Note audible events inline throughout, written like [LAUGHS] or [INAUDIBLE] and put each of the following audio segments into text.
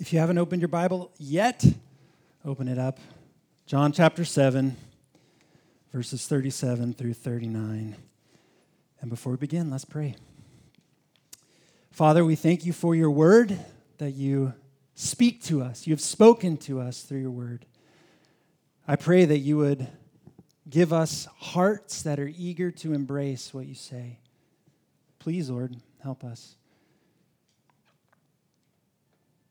If you haven't opened your Bible yet, open it up. John chapter 7, verses 37 through 39. And before we begin, let's pray. Father, we thank you for your word that you speak to us. You have spoken to us through your word. I pray that you would give us hearts that are eager to embrace what you say. Please, Lord, help us.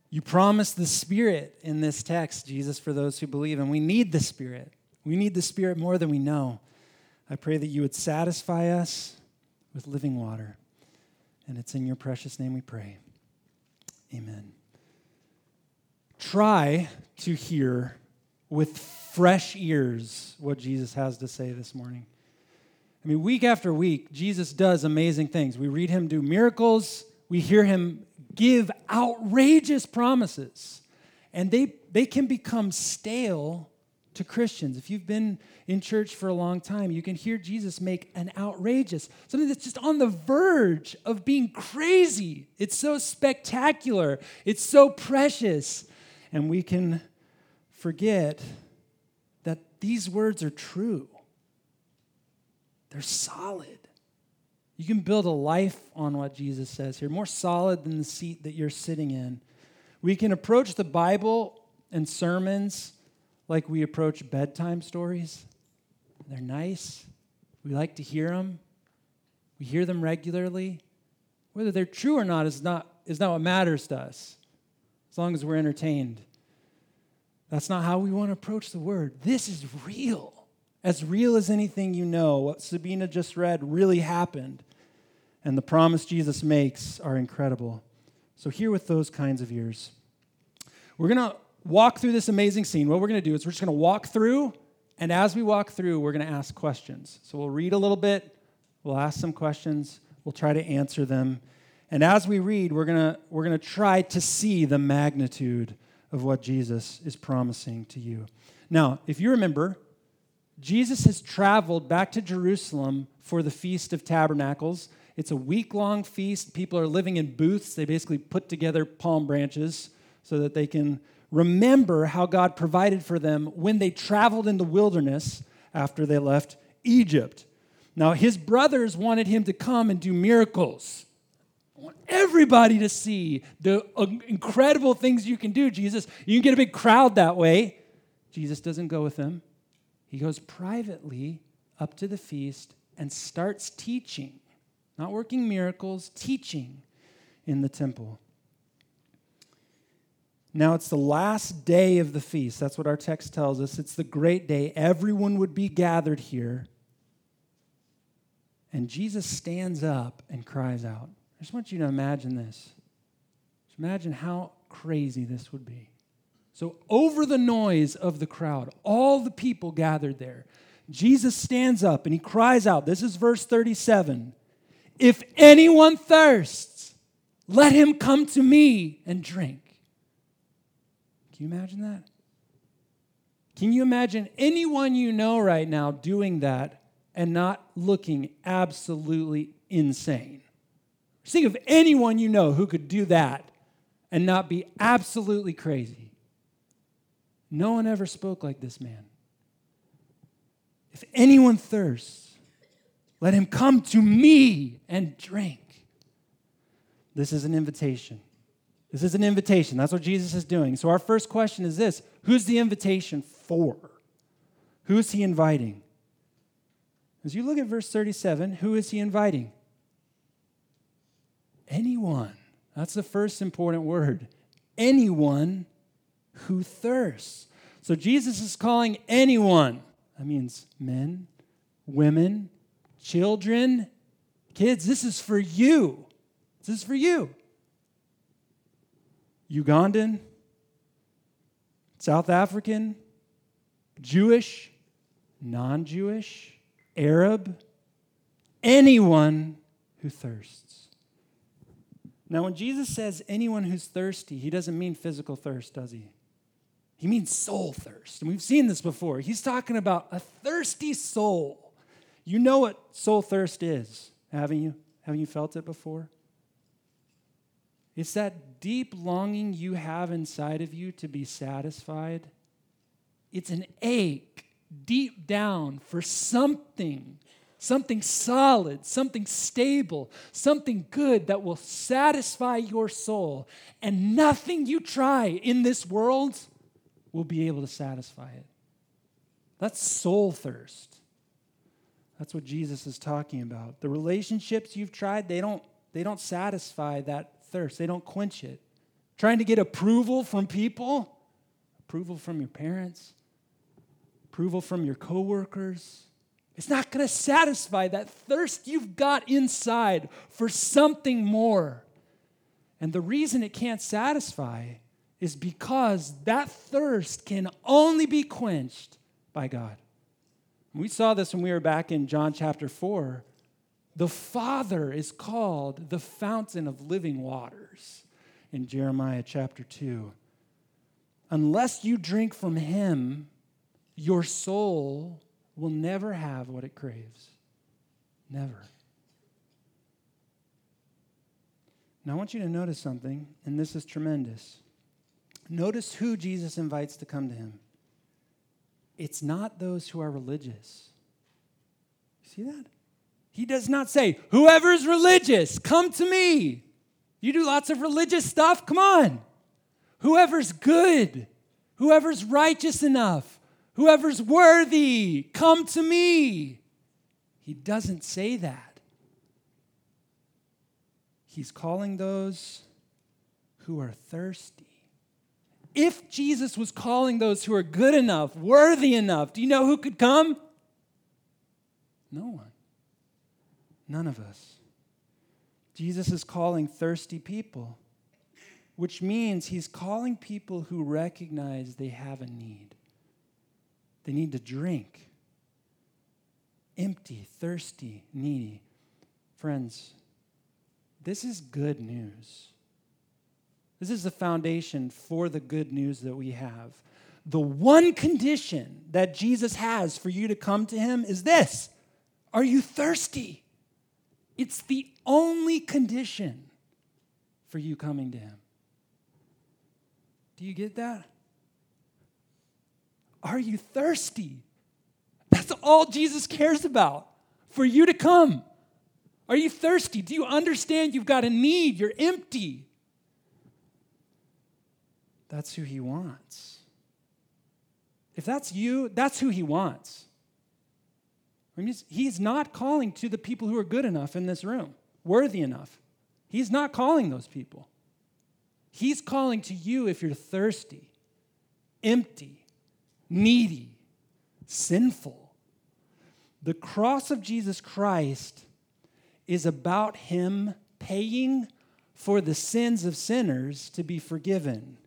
You promise the Spirit in this text, Jesus, for those who believe, and we need the Spirit. We need the Spirit more than we know. I pray that you would satisfy us with living water. And it's in your precious name we pray. Amen. Try to hear with fresh ears what Jesus has to say this morning. I mean, week after week, Jesus does amazing things. We read him do miracles, we hear him give outrageous promises, and they, they can become stale to Christians. If you've been in church for a long time, you can hear Jesus make an outrageous, something that's just on the verge of being crazy. It's so spectacular, it's so precious, and we can forget that these words are true. They're solid. You can build a life on what Jesus says here, more solid than the seat that you're sitting in. We can approach the Bible and sermons like we approach bedtime stories. They're nice. We like to hear them. We hear them regularly. Whether they're true or not is not, is not what matters to us, as long as we're entertained. That's not how we want to approach the word. This is real. As real as anything you know. What Sabina just read really happened and the promise Jesus makes are incredible. So, here with those kinds of ears, we're going to walk through this amazing scene. What we're going to do is we're just going to walk through, and as we walk through, we're going to ask questions. So, we'll read a little bit, we'll ask some questions, we'll try to answer them. And as we read, we're going to, we're going to try to see the magnitude of what Jesus is promising to you. Now, if you remember, Jesus has traveled back to Jerusalem for the Feast of Tabernacles. It's a week long feast. People are living in booths. They basically put together palm branches so that they can remember how God provided for them when they traveled in the wilderness after they left Egypt. Now, his brothers wanted him to come and do miracles. I want everybody to see the uh, incredible things you can do, Jesus. You can get a big crowd that way. Jesus doesn't go with them. He goes privately up to the feast and starts teaching not working miracles, teaching in the temple. Now it's the last day of the feast. That's what our text tells us. It's the great day. Everyone would be gathered here. And Jesus stands up and cries out. I just want you to imagine this. Just imagine how crazy this would be. So, over the noise of the crowd, all the people gathered there, Jesus stands up and he cries out. This is verse 37 if anyone thirsts, let him come to me and drink. Can you imagine that? Can you imagine anyone you know right now doing that and not looking absolutely insane? Think of anyone you know who could do that and not be absolutely crazy. No one ever spoke like this man. If anyone thirsts, let him come to me and drink. This is an invitation. This is an invitation. That's what Jesus is doing. So, our first question is this Who's the invitation for? Who's he inviting? As you look at verse 37, who is he inviting? Anyone. That's the first important word. Anyone who thirsts. So, Jesus is calling anyone. That means men, women, Children, kids, this is for you. This is for you. Ugandan, South African, Jewish, non Jewish, Arab, anyone who thirsts. Now, when Jesus says anyone who's thirsty, he doesn't mean physical thirst, does he? He means soul thirst. And we've seen this before. He's talking about a thirsty soul you know what soul thirst is, haven't you? Haven't you felt it before? It's that deep longing you have inside of you to be satisfied. It's an ache deep down for something, something solid, something stable, something good that will satisfy your soul. And nothing you try in this world will be able to satisfy it. That's soul thirst. That's what Jesus is talking about. The relationships you've tried, they don't, they don't satisfy that thirst, they don't quench it. Trying to get approval from people, approval from your parents, approval from your coworkers. It's not going to satisfy that thirst you've got inside for something more. And the reason it can't satisfy is because that thirst can only be quenched by God. We saw this when we were back in John chapter 4 the Father is called the fountain of living waters in Jeremiah chapter 2. Unless you drink from Him, your soul will never have what it craves. Never. Now, I want you to notice something, and this is tremendous. Notice who Jesus invites to come to him. It's not those who are religious. see that? He does not say, Whoever is religious, come to me. You do lots of religious stuff? Come on. Whoever's good, whoever's righteous enough, whoever's worthy, come to me. He doesn't say that. He's calling those who are thirsty. If Jesus was calling those who are good enough, worthy enough, do you know who could come? No one. None of us. Jesus is calling thirsty people, which means he's calling people who recognize they have a need. They need to drink. Empty, thirsty, needy. Friends, this is good news. This is the foundation for the good news that we have. The one condition that Jesus has for you to come to him is this Are you thirsty? It's the only condition for you coming to Him. Do you get that? Are you thirsty? That's all Jesus cares about for you to come. Are you thirsty? Do you understand you've got a need? You're empty. That's who He wants. If that's you, that's who He wants. I mean, he's not calling to the people who are good enough in this room, worthy enough. He's not calling those people. He's calling to you if you're thirsty, empty, needy, sinful. The cross of Jesus Christ is about Him paying for the sins of sinners to be forgiven.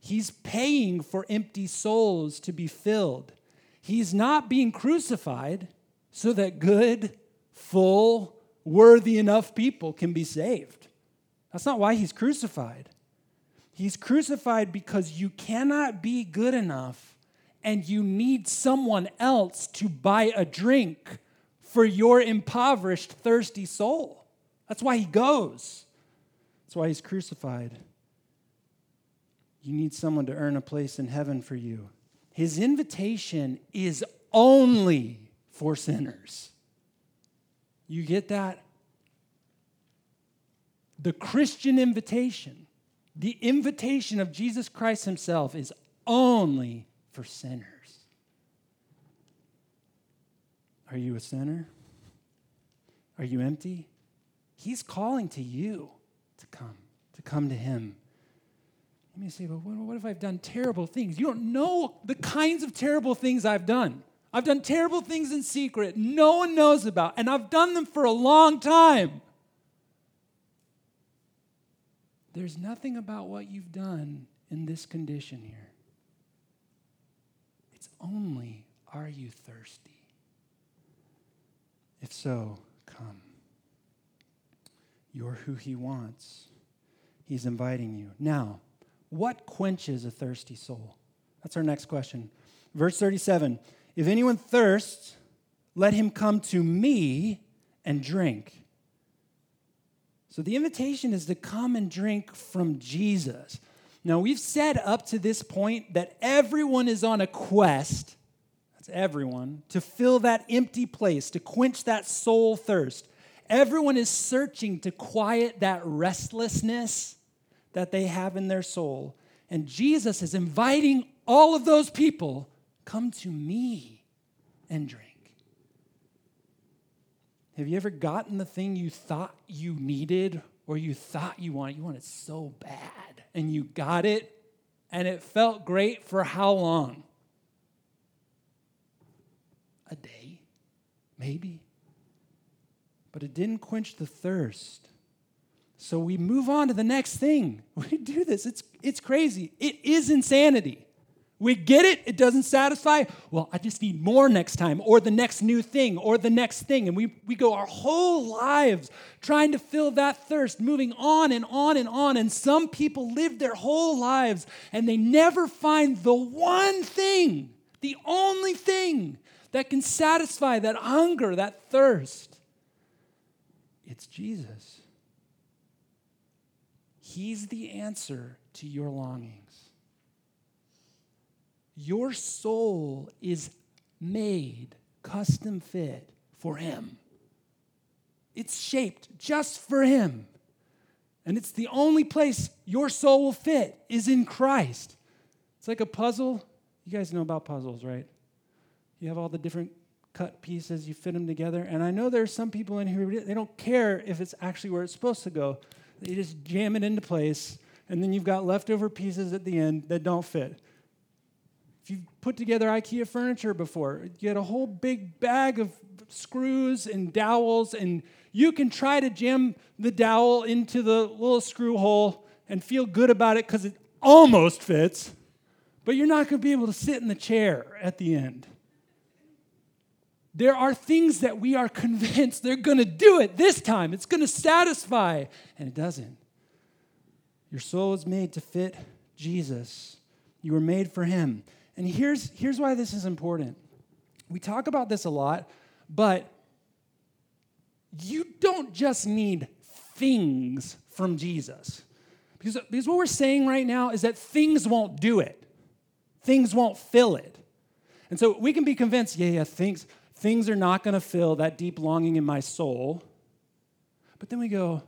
He's paying for empty souls to be filled. He's not being crucified so that good, full, worthy enough people can be saved. That's not why he's crucified. He's crucified because you cannot be good enough and you need someone else to buy a drink for your impoverished, thirsty soul. That's why he goes. That's why he's crucified. You need someone to earn a place in heaven for you. His invitation is only for sinners. You get that? The Christian invitation, the invitation of Jesus Christ Himself, is only for sinners. Are you a sinner? Are you empty? He's calling to you to come, to come to Him. Let me say, but what if I've done terrible things? You don't know the kinds of terrible things I've done. I've done terrible things in secret no one knows about, and I've done them for a long time. There's nothing about what you've done in this condition here. It's only, are you thirsty? If so, come. You're who he wants. He's inviting you. Now, what quenches a thirsty soul? That's our next question. Verse 37 if anyone thirsts, let him come to me and drink. So the invitation is to come and drink from Jesus. Now, we've said up to this point that everyone is on a quest, that's everyone, to fill that empty place, to quench that soul thirst. Everyone is searching to quiet that restlessness that they have in their soul. And Jesus is inviting all of those people come to me and drink. Have you ever gotten the thing you thought you needed or you thought you wanted? You wanted so bad, and you got it, and it felt great for how long? A day, maybe. But it didn't quench the thirst. So we move on to the next thing. [LAUGHS] We do this. It's, it's crazy. It is insanity. We get it, it doesn't satisfy. Well, I just need more next time, or the next new thing, or the next thing. And we, we go our whole lives trying to fill that thirst, moving on and on and on. And some people live their whole lives and they never find the one thing, the only thing that can satisfy that hunger, that thirst. It's Jesus. He's the answer to your longings. Your soul is made custom fit for Him. It's shaped just for Him. And it's the only place your soul will fit is in Christ. It's like a puzzle. You guys know about puzzles, right? You have all the different cut pieces, you fit them together. And I know there's some people in here, they don't care if it's actually where it's supposed to go. They just jam it into place, and then you've got leftover pieces at the end that don't fit. If you've put together IKEA furniture before, you get a whole big bag of screws and dowels, and you can try to jam the dowel into the little screw hole and feel good about it because it almost fits, but you're not going to be able to sit in the chair at the end. There are things that we are [LAUGHS] convinced they're going to do it this time. It's going to satisfy, and it doesn't. Your soul is made to fit Jesus. You were made for Him. And here's, here's why this is important. We talk about this a lot, but you don't just need things from Jesus. Because, because what we're saying right now is that things won't do it, things won't fill it. And so we can be convinced, yeah, yeah, things, things are not going to fill that deep longing in my soul. But then we go,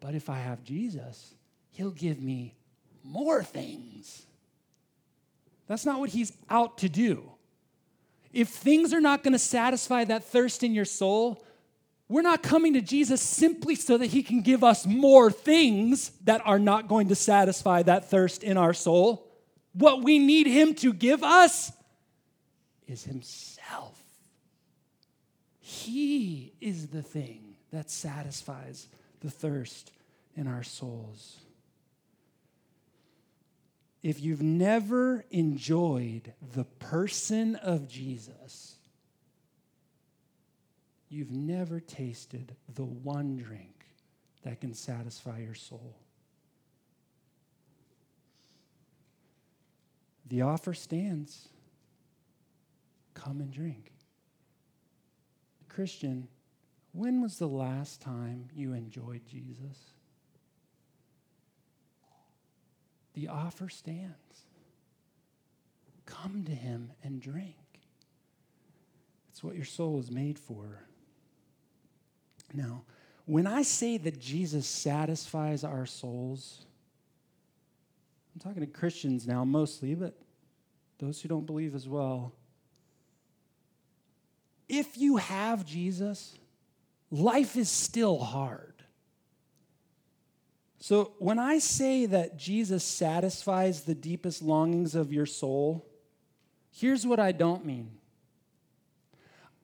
but if I have Jesus, he'll give me more things. That's not what he's out to do. If things are not going to satisfy that thirst in your soul, we're not coming to Jesus simply so that he can give us more things that are not going to satisfy that thirst in our soul. What we need him to give us is himself. He is the thing that satisfies the thirst in our souls if you've never enjoyed the person of Jesus, you've never tasted the one drink that can satisfy your soul. The offer stands come and drink. Christian, when was the last time you enjoyed Jesus? The offer stands. Come to him and drink. It's what your soul is made for. Now, when I say that Jesus satisfies our souls, I'm talking to Christians now mostly, but those who don't believe as well. If you have Jesus, life is still hard. So, when I say that Jesus satisfies the deepest longings of your soul, here's what I don't mean.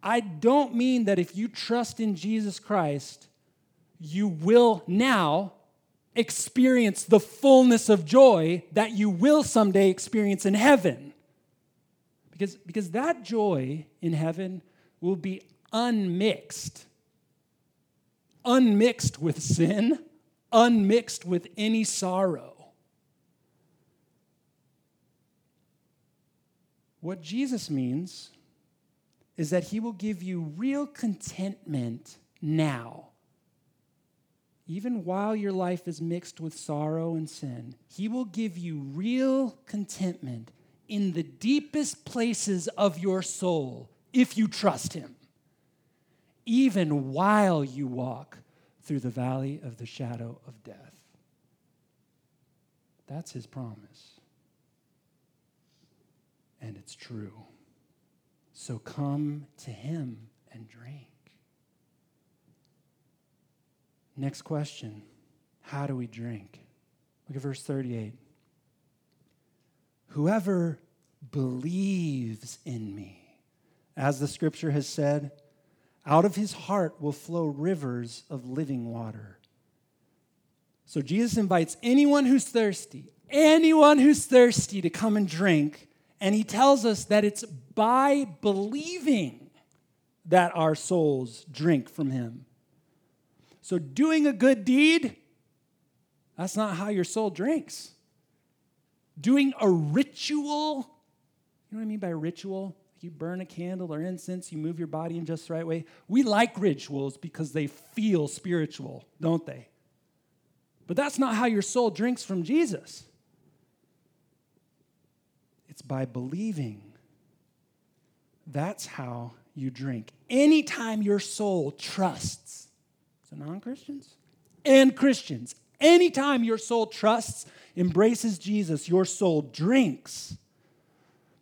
I don't mean that if you trust in Jesus Christ, you will now experience the fullness of joy that you will someday experience in heaven. Because, because that joy in heaven will be unmixed, unmixed with sin unmixed with any sorrow. What Jesus means is that he will give you real contentment now. even while your life is mixed with sorrow and sin, He will give you real contentment in the deepest places of your soul if you trust Him, even while you walk through the valley of the shadow of death. That's His promise. And it's true. So come to Him and drink. Next question How do we drink? Look at verse 38. Whoever believes in me, as the scripture has said, out of his heart will flow rivers of living water. So Jesus invites anyone who's thirsty, anyone who's thirsty to come and drink. And he tells us that it's by believing that our souls drink from him. So, doing a good deed, that's not how your soul drinks. Doing a ritual, you know what I mean by ritual? You burn a candle or incense, you move your body in just the right way. We like rituals because they feel spiritual, don't they? But that's not how your soul drinks from Jesus. It's by believing. That's how you drink. Anytime your soul trusts so, non Christians and Christians, anytime your soul trusts, embraces Jesus, your soul drinks.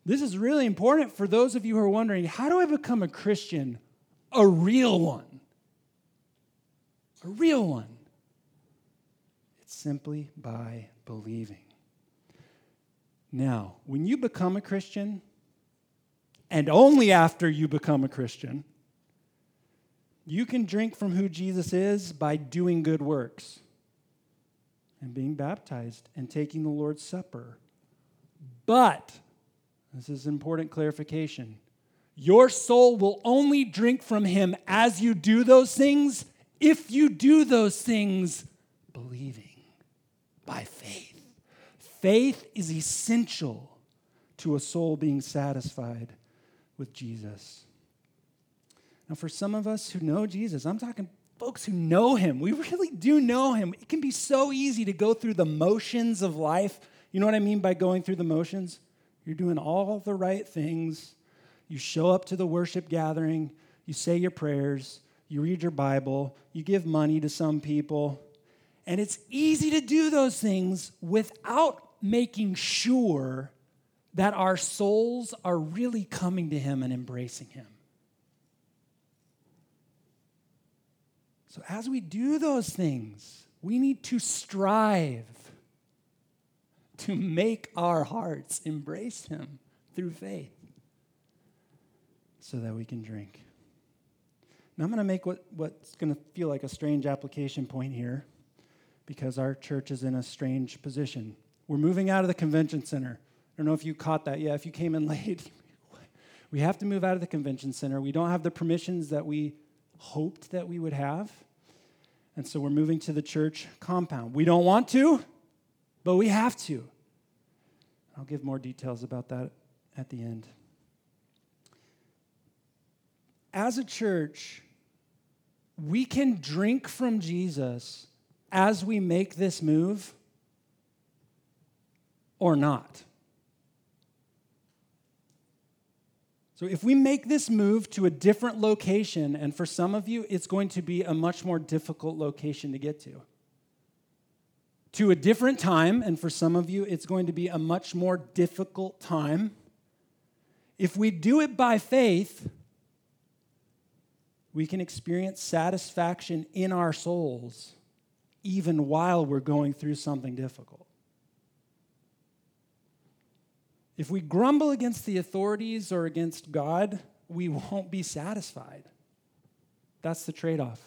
This is really important for those of you who are wondering how do I become a Christian? A real one. A real one. It's simply by believing. Now, when you become a Christian, and only after you become a Christian, you can drink from who Jesus is by doing good works and being baptized and taking the Lord's Supper. But, this is important clarification, your soul will only drink from him as you do those things if you do those things believing by faith. Faith is essential to a soul being satisfied with Jesus. Now, for some of us who know Jesus, I'm talking folks who know him. We really do know him. It can be so easy to go through the motions of life. You know what I mean by going through the motions? You're doing all the right things. You show up to the worship gathering, you say your prayers, you read your Bible, you give money to some people. And it's easy to do those things without making sure that our souls are really coming to Him and embracing Him. So, as we do those things, we need to strive to make our hearts embrace Him through faith so that we can drink. Now, I'm going to make what, what's going to feel like a strange application point here because our church is in a strange position. We're moving out of the convention center. I don't know if you caught that yet. If you came in [LAUGHS] late, we have to move out of the convention center. We don't have the permissions that we hoped that we would have. And so we're moving to the church compound. We don't want to, but we have to. I'll give more details about that at the end. As a church, we can drink from Jesus as we make this move or not. So, if we make this move to a different location, and for some of you, it's going to be a much more difficult location to get to, to a different time, and for some of you, it's going to be a much more difficult time. If we do it by faith, we can experience satisfaction in our souls even while we're going through something difficult. If we grumble against the authorities or against God, we won't be satisfied. That's the trade off.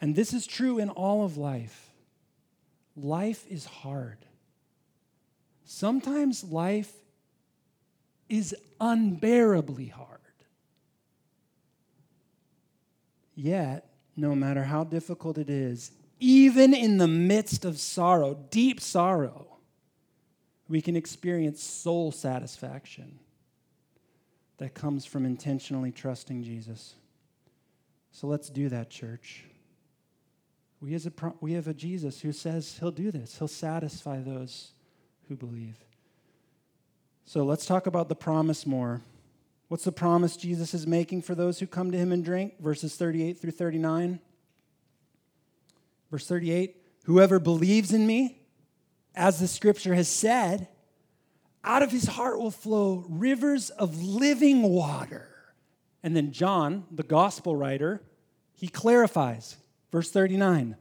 And this is true in all of life. Life is hard. Sometimes life is unbearably hard. Yet, no matter how difficult it is, even in the midst of sorrow, deep sorrow, we can experience soul satisfaction that comes from intentionally trusting Jesus. So let's do that, church. We, a we have a Jesus who says he'll do this, he'll satisfy those who believe. So let's talk about the promise more. What's the promise Jesus is making for those who come to him and drink? Verses 38 through 39. Verse 38 Whoever believes in me, as the scripture has said, out of his heart will flow rivers of living water. And then John, the gospel writer, he clarifies. Verse 39.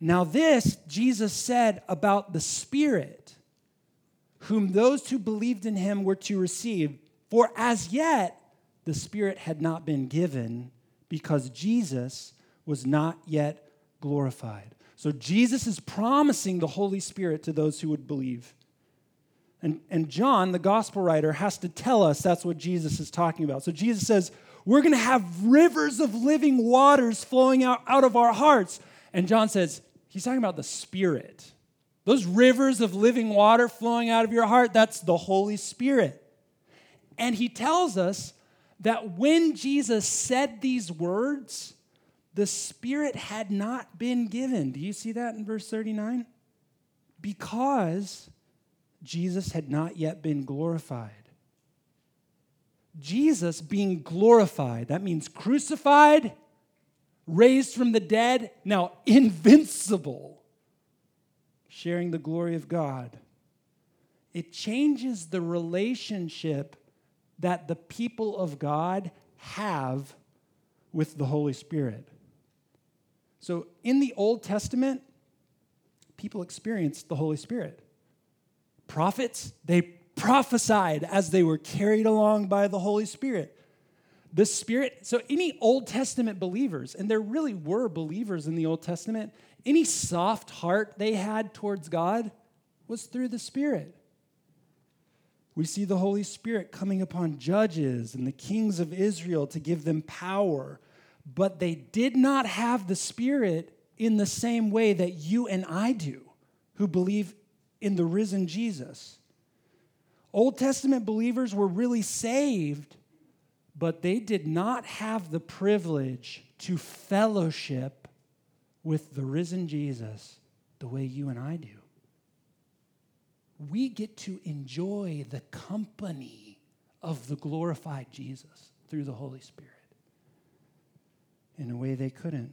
Now, this Jesus said about the Spirit, whom those who believed in him were to receive. For as yet the Spirit had not been given because Jesus was not yet glorified. So, Jesus is promising the Holy Spirit to those who would believe. And, and John, the gospel writer, has to tell us that's what Jesus is talking about. So Jesus says, We're going to have rivers of living waters flowing out, out of our hearts. And John says, He's talking about the Spirit. Those rivers of living water flowing out of your heart, that's the Holy Spirit. And he tells us that when Jesus said these words, the Spirit had not been given. Do you see that in verse 39? Because Jesus had not yet been glorified. Jesus being glorified, that means crucified, raised from the dead, now invincible, sharing the glory of God. It changes the relationship that the people of God have with the Holy Spirit. So in the Old Testament, people experienced the Holy Spirit. Prophets, they prophesied as they were carried along by the Holy Spirit. The Spirit, so any Old Testament believers, and there really were believers in the Old Testament, any soft heart they had towards God was through the Spirit. We see the Holy Spirit coming upon judges and the kings of Israel to give them power, but they did not have the Spirit in the same way that you and I do, who believe in the risen Jesus. Old Testament believers were really saved, but they did not have the privilege to fellowship with the risen Jesus the way you and I do. We get to enjoy the company of the glorified Jesus through the Holy Spirit in a way they couldn't.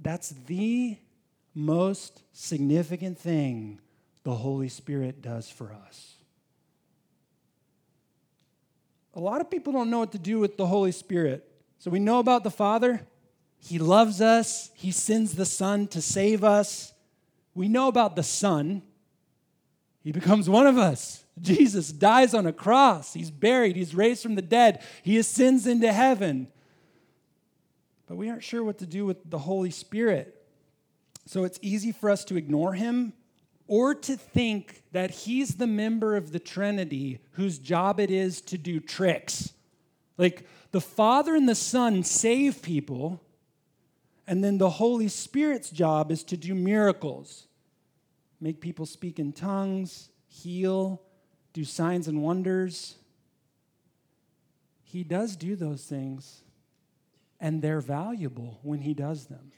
That's the most significant thing the Holy Spirit does for us. A lot of people don't know what to do with the Holy Spirit. So we know about the Father. He loves us, He sends the Son to save us. We know about the Son. He becomes one of us. Jesus dies on a cross. He's buried. He's raised from the dead. He ascends into heaven. But we aren't sure what to do with the Holy Spirit. So it's easy for us to ignore him or to think that he's the member of the Trinity whose job it is to do tricks. Like the Father and the Son save people, and then the Holy Spirit's job is to do miracles make people speak in tongues, heal, do signs and wonders. He does do those things, and they're valuable when he does them.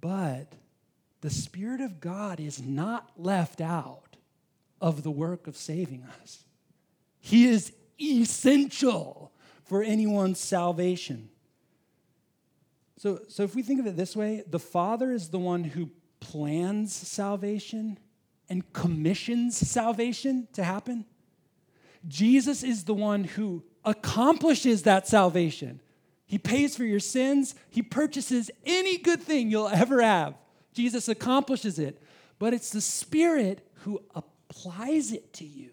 But the Spirit of God is not left out of the work of saving us. He is essential for anyone's salvation. So, so if we think of it this way, the Father is the one who plans salvation and commissions salvation to happen. Jesus is the one who accomplishes that salvation. He pays for your sins, He purchases any good thing you'll ever have. Jesus accomplishes it, but it's the Spirit who applies it to you.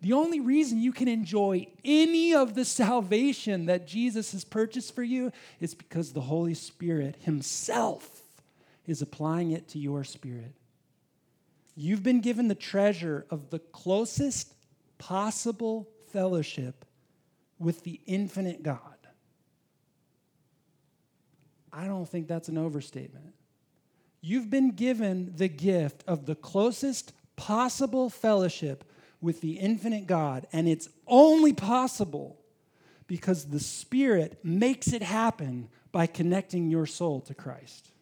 The only reason you can enjoy any of the salvation that Jesus has purchased for you is because the Holy Spirit Himself is applying it to your spirit. You've been given the treasure of the closest possible fellowship with the infinite God. I don't think that's an overstatement. You've been given the gift of the closest possible fellowship with the infinite God, and it's only possible because the Spirit makes it happen by connecting your soul to Christ.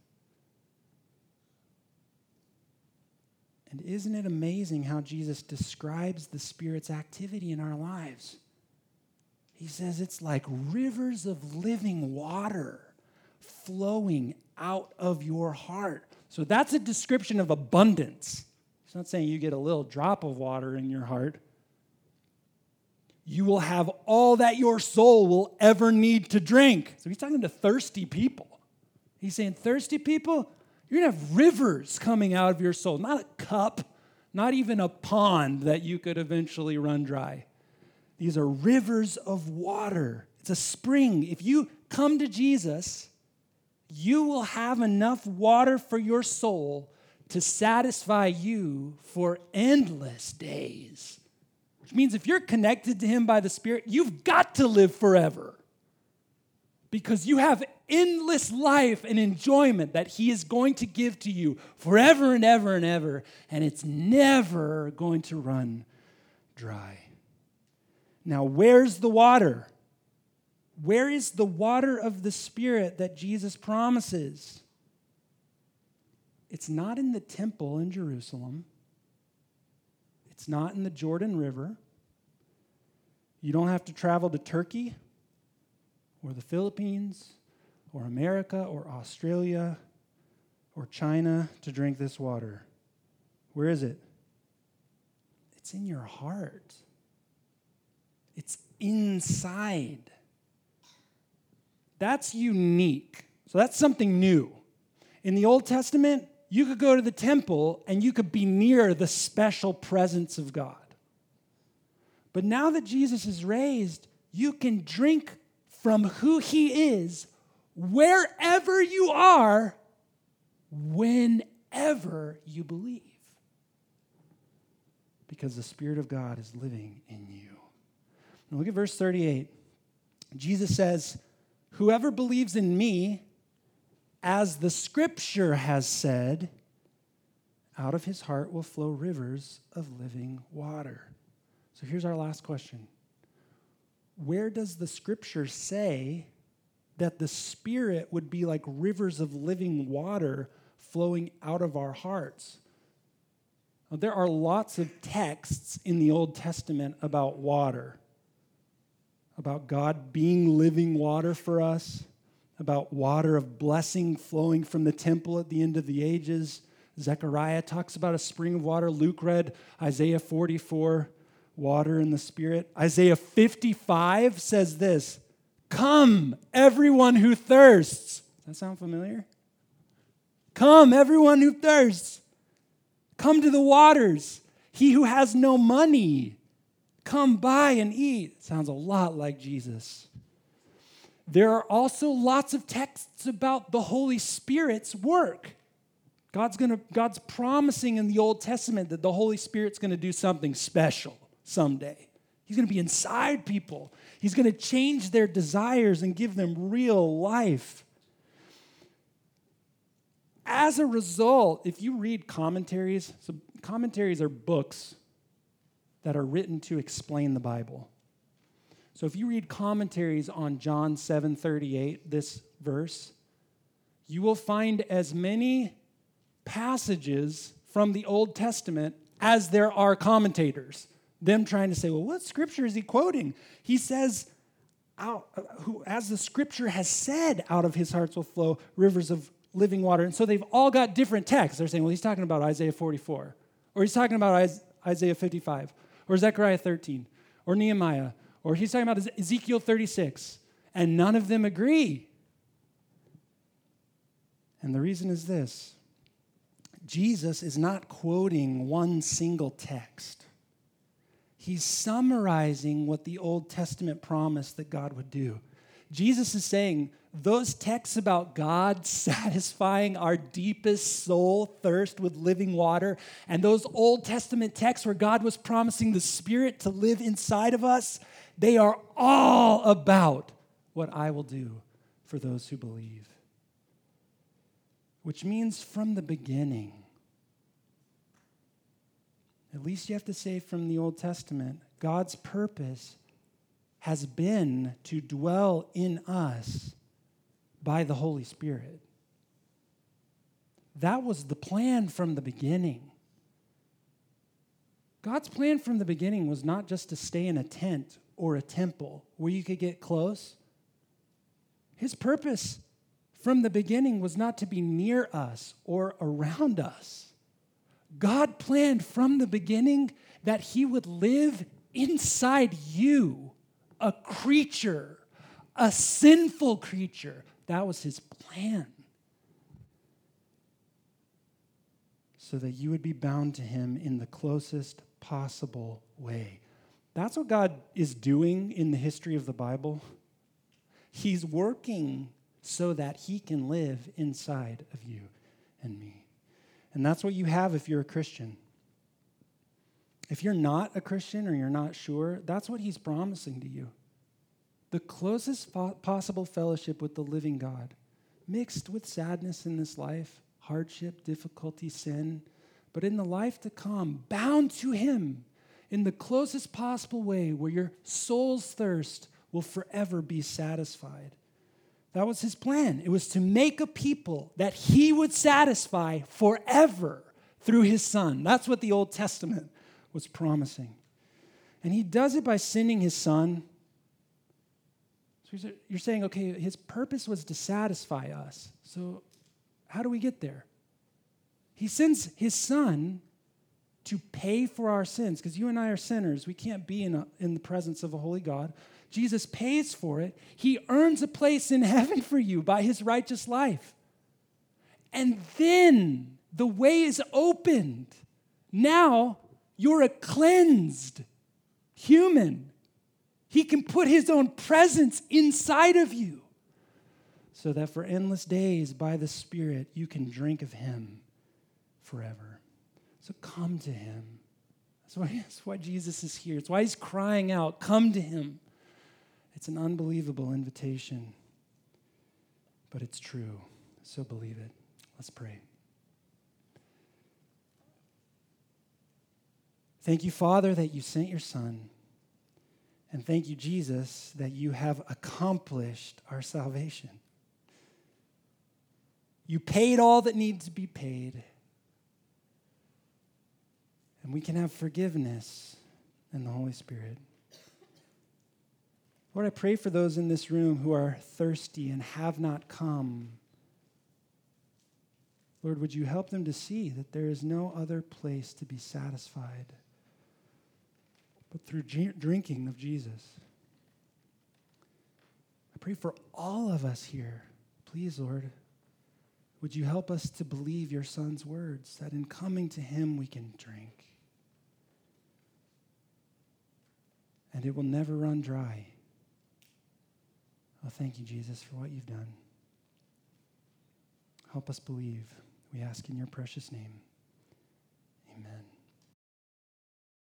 And isn't it amazing how Jesus describes the Spirit's activity in our lives? He says it's like rivers of living water flowing out of your heart. So that's a description of abundance. It's not saying you get a little drop of water in your heart. You will have all that your soul will ever need to drink. So he's talking to thirsty people. He's saying, thirsty people, you're going to have rivers coming out of your soul, not a cup, not even a pond that you could eventually run dry. These are rivers of water. It's a spring. If you come to Jesus, you will have enough water for your soul to satisfy you for endless days. Which means if you're connected to Him by the Spirit, you've got to live forever because you have endless life and enjoyment that He is going to give to you forever and ever and ever, and it's never going to run dry. Now, where's the water? Where is the water of the Spirit that Jesus promises? It's not in the temple in Jerusalem. It's not in the Jordan River. You don't have to travel to Turkey or the Philippines or America or Australia or China to drink this water. Where is it? It's in your heart, it's inside. That's unique. So that's something new. In the Old Testament, you could go to the temple and you could be near the special presence of God. But now that Jesus is raised, you can drink from who he is wherever you are, whenever you believe. Because the Spirit of God is living in you. Now look at verse 38. Jesus says, Whoever believes in me, as the scripture has said, out of his heart will flow rivers of living water. So here's our last question Where does the scripture say that the Spirit would be like rivers of living water flowing out of our hearts? Now, there are lots of texts in the Old Testament about water about God being living water for us, about water of blessing flowing from the temple at the end of the ages. Zechariah talks about a spring of water. Luke read Isaiah 44, water in the Spirit. Isaiah 55 says this Come, everyone who thirsts. Does that sound familiar? Come, everyone who thirsts. Come to the waters. He who has no money, Come buy and eat. Sounds a lot like Jesus. There are also lots of texts about the Holy Spirit's work. God's, gonna, God's promising in the Old Testament that the Holy Spirit's going to do something special someday. He's going to be inside people. He's going to change their desires and give them real life. As a result, if you read commentaries, so commentaries are books that are written to explain the Bible. So if you read commentaries on John 7:38, this verse, you will find as many passages from the Old Testament as there are commentators. Them trying to say, well, what scripture is he quoting? He says, out, who, as the scripture has said, out of his hearts will flow rivers of living water. And so they've all got different texts. They're saying, well, he's talking about Isaiah 44, or he's talking about Isaiah 55, or Zechariah 13 or Nehemiah or he's talking about Ezekiel 36, and none of them agree. And the reason is this Jesus is not quoting one single text. He's summarizing what the Old Testament promised that God would do. Jesus is saying, those texts about God [LAUGHS] satisfying our deepest soul thirst with living water, and those Old Testament texts where God was promising the Spirit to live inside of us, they are all about what I will do for those who believe. Which means from the beginning, at least you have to say from the Old Testament, God's purpose has been to dwell in us by the Holy Spirit. That was the plan from the beginning. God's plan from the beginning was not just to stay in a tent or a temple where you could get close. His purpose from the beginning was not to be near us or around us. God planned from the beginning that He would live inside you, a creature, a sinful creature. That was His plan. So that you would be bound to Him in the closest possible way. That's what God is doing in the history of the Bible. He's working so that He can live inside of you and me. And that's what you have if you're a Christian. If you're not a Christian or you're not sure, that's what He's promising to you the closest possible fellowship with the living God, mixed with sadness in this life, hardship, difficulty, sin, but in the life to come, bound to Him in the closest possible way where your soul's thirst will forever be satisfied. That was his plan. It was to make a people that he would satisfy forever through his son. That's what the Old Testament was promising. And he does it by sending his son. You're saying, okay, his purpose was to satisfy us. So how do we get there? He sends his son to pay for our sins because you and I are sinners. We can't be in, a, in the presence of a holy God. Jesus pays for it. He earns a place in [LAUGHS] heaven for you by his righteous life. And then the way is opened. Now you're a cleansed human. He can put his own presence inside of you so that for endless days by the Spirit you can drink of him forever. So come to him. That's why, [LAUGHS] that's why Jesus is here. It's why he's crying out, Come to him. It's an unbelievable invitation, but it's true. So believe it. Let's pray. Thank you, Father, that you sent your Son. And thank you, Jesus, that you have accomplished our salvation. You paid all that needs to be paid and we can have forgiveness in the Holy Spirit. Lord, I pray for those in this room who are thirsty and have not come. Lord, would you help them to see that there is no other place to be satisfied but through drinking of Jesus? I pray for all of us here. Please, Lord, would you help us to believe your Son's words that in coming to him we can drink? and it will never run dry. Oh, thank you, Jesus, for what you've done. Help us believe. We ask in your precious name.